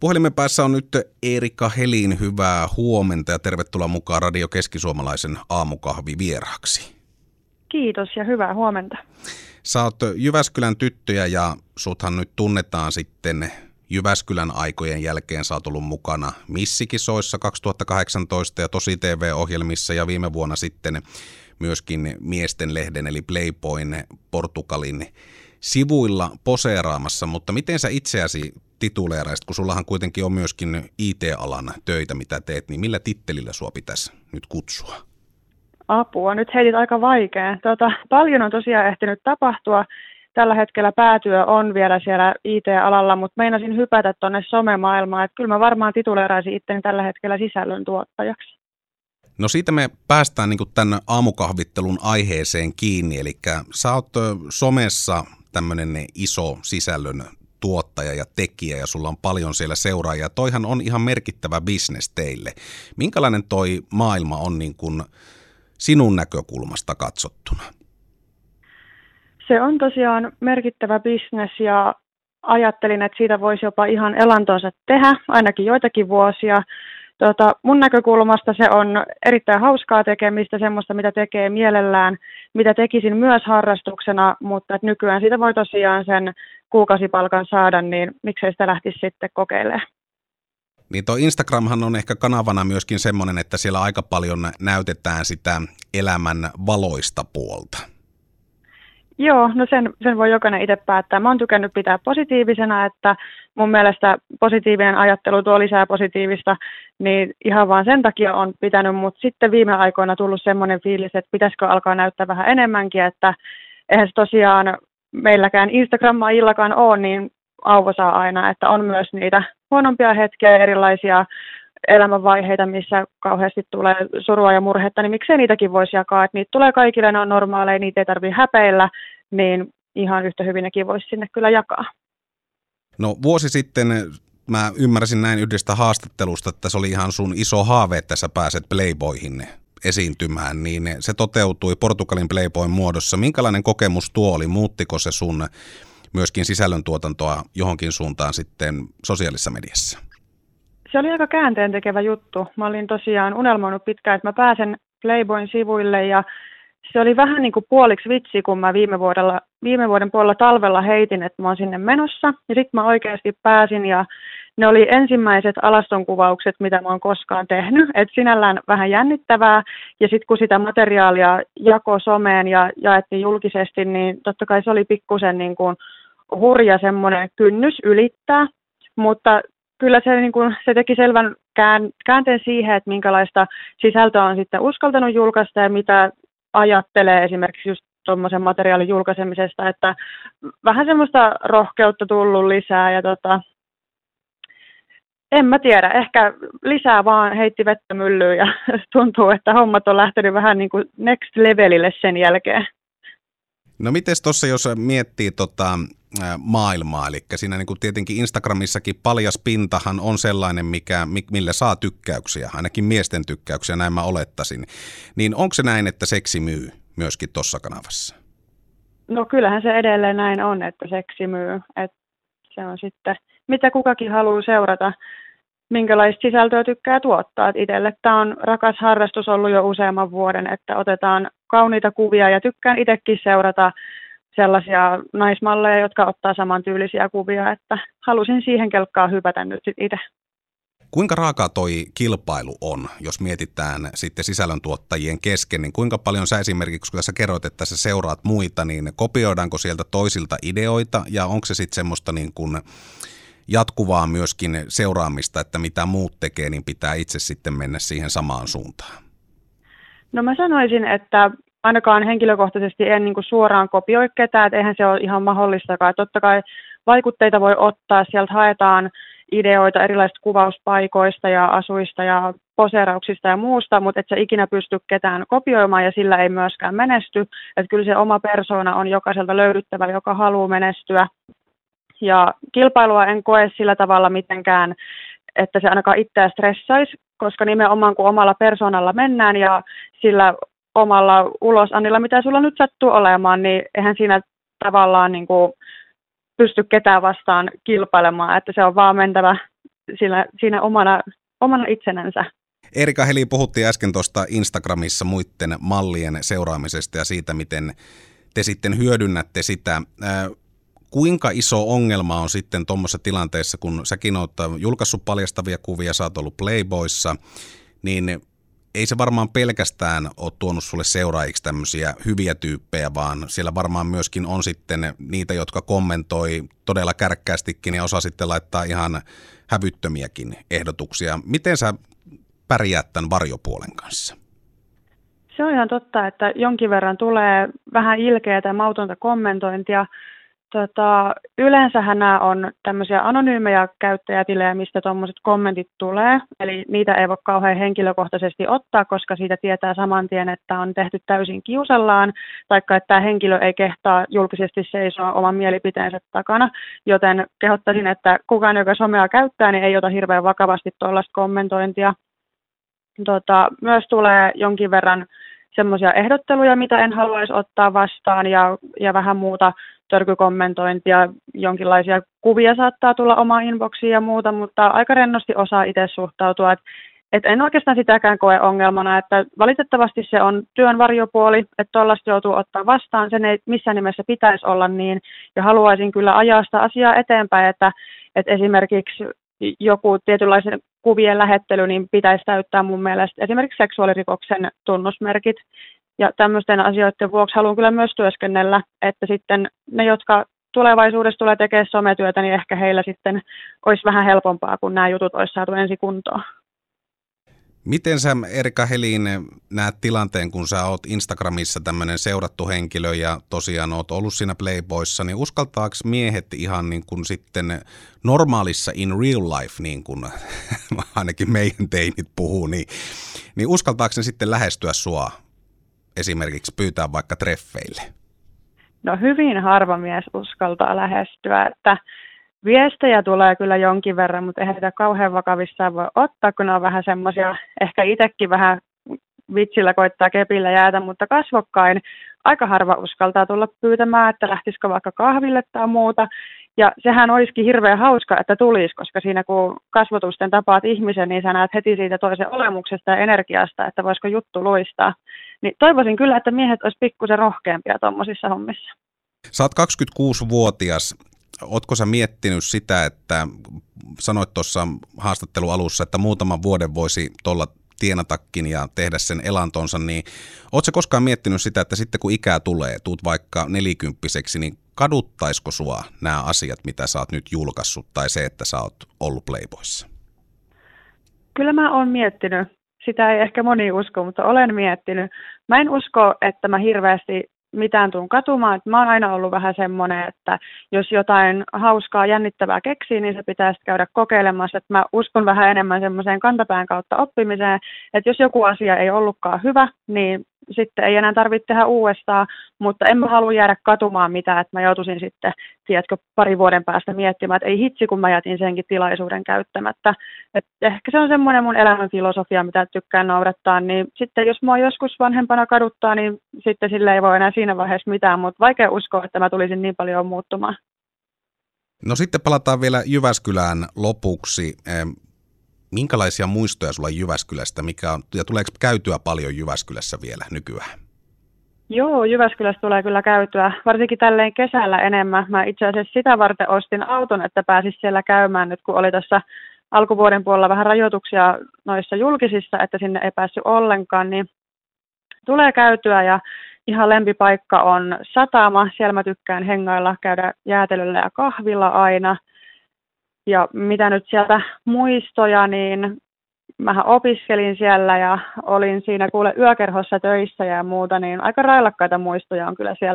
Puhelimen päässä on nyt Erika Helin hyvää huomenta ja tervetuloa mukaan Radio Keskisuomalaisen aamukahvi vieraksi. Kiitos ja hyvää huomenta. Sä oot Jyväskylän tyttöjä ja suthan nyt tunnetaan sitten Jyväskylän aikojen jälkeen sä oot ollut mukana Missikisoissa 2018 ja Tosi TV-ohjelmissa ja viime vuonna sitten myöskin Miesten lehden eli Playboyn Portugalin sivuilla poseeraamassa, mutta miten sä itseäsi tituleeraisit, kun sullahan kuitenkin on myöskin IT-alan töitä, mitä teet, niin millä tittelillä sua pitäisi nyt kutsua? Apua, nyt heitit aika vaikea. Tota, paljon on tosiaan ehtinyt tapahtua. Tällä hetkellä päätyö on vielä siellä IT-alalla, mutta meinasin hypätä tuonne somemaailmaan, että kyllä mä varmaan tituleeraisin itteni tällä hetkellä sisällön tuottajaksi. No siitä me päästään niin tämän aamukahvittelun aiheeseen kiinni, eli sä oot somessa tämmöinen iso sisällön tuottaja ja tekijä ja sulla on paljon siellä seuraajia. Toihan on ihan merkittävä bisnes teille. Minkälainen toi maailma on niin kuin sinun näkökulmasta katsottuna? Se on tosiaan merkittävä bisnes ja ajattelin, että siitä voisi jopa ihan elantonsa tehdä, ainakin joitakin vuosia. Tota, mun näkökulmasta se on erittäin hauskaa tekemistä, semmoista mitä tekee mielellään, mitä tekisin myös harrastuksena, mutta että nykyään siitä voi tosiaan sen kuukausipalkan saada, niin miksei sitä lähtisi sitten kokeilemaan. Niin tuo Instagramhan on ehkä kanavana myöskin semmoinen, että siellä aika paljon näytetään sitä elämän valoista puolta. Joo, no sen, sen voi jokainen itse päättää. Mä oon tykännyt pitää positiivisena, että mun mielestä positiivinen ajattelu tuo lisää positiivista, niin ihan vaan sen takia on pitänyt, mutta sitten viime aikoina tullut semmoinen fiilis, että pitäisikö alkaa näyttää vähän enemmänkin, että eihän se tosiaan meilläkään Instagramma illakaan ole niin auvo saa aina, että on myös niitä huonompia hetkiä, erilaisia elämänvaiheita, missä kauheasti tulee surua ja murhetta, niin miksei niitäkin voisi jakaa, että niitä tulee kaikille, ne on normaaleja, niitä ei tarvitse häpeillä, niin ihan yhtä hyvin nekin voisi sinne kyllä jakaa. No vuosi sitten mä ymmärsin näin yhdestä haastattelusta, että se oli ihan sun iso haave, että sä pääset Playboyhin esiintymään, niin se toteutui Portugalin Playboyn muodossa. Minkälainen kokemus tuo oli? Muuttiko se sun myöskin sisällöntuotantoa johonkin suuntaan sitten sosiaalisessa mediassa? Se oli aika käänteen tekevä juttu. Mä olin tosiaan unelmoinut pitkään, että mä pääsen Playboyn sivuille ja se oli vähän niin kuin puoliksi vitsi, kun mä viime, vuodella, viime vuoden puolella talvella heitin, että mä oon sinne menossa. Ja sitten mä oikeasti pääsin ja ne oli ensimmäiset alastonkuvaukset, mitä mä oon koskaan tehnyt. Et sinällään vähän jännittävää. Ja sitten kun sitä materiaalia jako someen ja jaettiin julkisesti, niin totta kai se oli pikkusen niin kuin hurja semmoinen kynnys ylittää. Mutta kyllä se, niin kuin, se teki selvän käänteen siihen, että minkälaista sisältöä on sitten uskaltanut julkaista ja mitä ajattelee esimerkiksi just tuommoisen materiaalin julkaisemisesta, että vähän semmoista rohkeutta tullut lisää ja tota, en mä tiedä, ehkä lisää vaan heitti vettä myllyyn ja tuntuu, että hommat on lähtenyt vähän niin kuin next levelille sen jälkeen. No miten tuossa, jos miettii tota, maailmaa, eli siinä niin kuin tietenkin Instagramissakin paljas pintahan on sellainen, mikä, millä saa tykkäyksiä, ainakin miesten tykkäyksiä, näin mä olettaisin. Niin onko se näin, että seksi myy myöskin tuossa kanavassa? No kyllähän se edelleen näin on, että seksi myy. Et se on sitten, mitä kukakin haluaa seurata, minkälaista sisältöä tykkää tuottaa. itselle tämä on rakas harrastus ollut jo useamman vuoden, että otetaan kauniita kuvia ja tykkään itsekin seurata sellaisia naismalleja, jotka ottaa samantyylisiä kuvia, että halusin siihen kelkkaan hypätä nyt itse. Kuinka raaka toi kilpailu on, jos mietitään sitten sisällöntuottajien kesken, niin kuinka paljon sä esimerkiksi, kun tässä kerroit, että sä seuraat muita, niin kopioidaanko sieltä toisilta ideoita ja onko se sitten semmoista niin kuin jatkuvaa myöskin seuraamista, että mitä muut tekee, niin pitää itse sitten mennä siihen samaan suuntaan? No mä sanoisin, että ainakaan henkilökohtaisesti en niin kuin suoraan kopioi ketään, että eihän se ole ihan mahdollistakaan. Totta kai vaikutteita voi ottaa, sieltä haetaan ideoita erilaisista kuvauspaikoista ja asuista ja poseerauksista ja muusta, mutta et sä ikinä pysty ketään kopioimaan ja sillä ei myöskään menesty. Että kyllä se oma persona on jokaiselta löydyttävä, joka haluaa menestyä. Ja kilpailua en koe sillä tavalla mitenkään, että se ainakaan itseä stressaisi, koska nimenomaan kun omalla persoonalla mennään ja sillä omalla ulosannilla, mitä sulla nyt sattuu olemaan, niin eihän siinä tavallaan niin kuin pysty ketään vastaan kilpailemaan, että se on vaan mentävä siinä, siinä omana, omana itsenänsä. Erika Heli, puhuttiin äsken tuosta Instagramissa muiden mallien seuraamisesta ja siitä, miten te sitten hyödynnätte sitä. Kuinka iso ongelma on sitten tuommoisessa tilanteessa, kun säkin olet julkaissut paljastavia kuvia, sä oot ollut Playboyssa, niin ei se varmaan pelkästään ole tuonut sulle seuraajiksi tämmöisiä hyviä tyyppejä, vaan siellä varmaan myöskin on sitten niitä, jotka kommentoi todella kärkkäästikin ja osaa sitten laittaa ihan hävyttömiäkin ehdotuksia. Miten sä pärjäät tämän varjopuolen kanssa? Se on ihan totta, että jonkin verran tulee vähän ilkeää tai mautonta kommentointia, Tota, yleensähän nämä on tämmöisiä anonyymejä käyttäjätilejä, mistä tuommoiset kommentit tulee. Eli niitä ei voi kauhean henkilökohtaisesti ottaa, koska siitä tietää saman tien, että on tehty täysin kiusallaan, taikka että tämä henkilö ei kehtaa julkisesti seisoa oman mielipiteensä takana. Joten kehottaisin, että kukaan, joka somea käyttää, niin ei ota hirveän vakavasti tuollaista kommentointia. Tota, myös tulee jonkin verran semmoisia ehdotteluja, mitä en haluaisi ottaa vastaan ja, ja vähän muuta törkykommentointia, jonkinlaisia kuvia saattaa tulla omaan inboxiin ja muuta, mutta aika rennosti osaa itse suhtautua. Et, et en oikeastaan sitäkään koe ongelmana, että valitettavasti se on työn varjopuoli, että tuollaista joutuu ottaa vastaan, sen ei missään nimessä pitäisi olla niin, ja haluaisin kyllä ajaa sitä asiaa eteenpäin, että, että esimerkiksi joku tietynlaisen kuvien lähettely, niin pitäisi täyttää mun mielestä esimerkiksi seksuaalirikoksen tunnusmerkit. Ja tämmöisten asioiden vuoksi haluan kyllä myös työskennellä, että sitten ne, jotka tulevaisuudessa tulee tekemään sometyötä, niin ehkä heillä sitten olisi vähän helpompaa, kun nämä jutut olisi saatu ensi kuntoon. Miten sä Erika Helin näet tilanteen, kun sä oot Instagramissa tämmöinen seurattu henkilö ja tosiaan oot ollut siinä Playboyssa, niin uskaltaako miehet ihan niin kuin sitten normaalissa in real life, niin kuin ainakin meidän teinit puhuu, niin, niin uskaltaako ne sitten lähestyä sua esimerkiksi pyytää vaikka treffeille? No hyvin harva mies uskaltaa lähestyä, että viestejä tulee kyllä jonkin verran, mutta eihän sitä kauhean vakavissaan voi ottaa, kun ne on vähän semmoisia, ehkä itsekin vähän vitsillä koittaa kepillä jäätä, mutta kasvokkain aika harva uskaltaa tulla pyytämään, että lähtisikö vaikka kahville tai muuta. Ja sehän olisikin hirveän hauska, että tulisi, koska siinä kun kasvotusten tapaat ihmisen, niin sä näet heti siitä toisen olemuksesta ja energiasta, että voisiko juttu luistaa. Niin toivoisin kyllä, että miehet olisi pikkusen rohkeampia tuommoisissa hommissa. Oot 26-vuotias. Ootko sä miettinyt sitä, että sanoit tuossa haastattelualussa, että muutaman vuoden voisi tuolla tienatakin ja tehdä sen elantonsa, niin ootko koskaan miettinyt sitä, että sitten kun ikää tulee, tuut vaikka nelikymppiseksi, niin kaduttaisiko sua nämä asiat, mitä sä oot nyt julkaissut, tai se, että sä oot ollut Playboyssa? Kyllä mä oon miettinyt. Sitä ei ehkä moni usko, mutta olen miettinyt. Mä en usko, että mä hirveästi mitään tuun katumaan. Et mä oon aina ollut vähän semmoinen, että jos jotain hauskaa, jännittävää keksii, niin se pitäisi käydä kokeilemassa. Et mä uskon vähän enemmän semmoiseen kantapään kautta oppimiseen, että jos joku asia ei ollutkaan hyvä, niin sitten ei enää tarvitse tehdä uudestaan, mutta en mä halua jäädä katumaan mitään, että mä joutuisin sitten, tiedätkö, pari vuoden päästä miettimään, että ei hitsi, kun mä jätin senkin tilaisuuden käyttämättä. Et ehkä se on semmoinen mun elämän filosofia, mitä tykkään noudattaa, niin sitten jos mua joskus vanhempana kaduttaa, niin sitten sille ei voi enää siinä vaiheessa mitään, mutta vaikea uskoa, että mä tulisin niin paljon muuttumaan. No sitten palataan vielä Jyväskylään lopuksi. Minkälaisia muistoja sulla Jyväskylästä, mikä on, ja tuleeko käytyä paljon Jyväskylässä vielä nykyään? Joo, Jyväskylässä tulee kyllä käytyä, varsinkin tälleen kesällä enemmän. Mä itse asiassa sitä varten ostin auton, että pääsis siellä käymään nyt, kun oli tuossa alkuvuoden puolella vähän rajoituksia noissa julkisissa, että sinne ei päässyt ollenkaan, niin tulee käytyä ja ihan lempipaikka on satama. Siellä mä tykkään hengailla, käydä jäätelyllä ja kahvilla aina – ja mitä nyt sieltä muistoja, niin mähän opiskelin siellä ja olin siinä kuule yökerhossa töissä ja muuta, niin aika railakkaita muistoja on kyllä siellä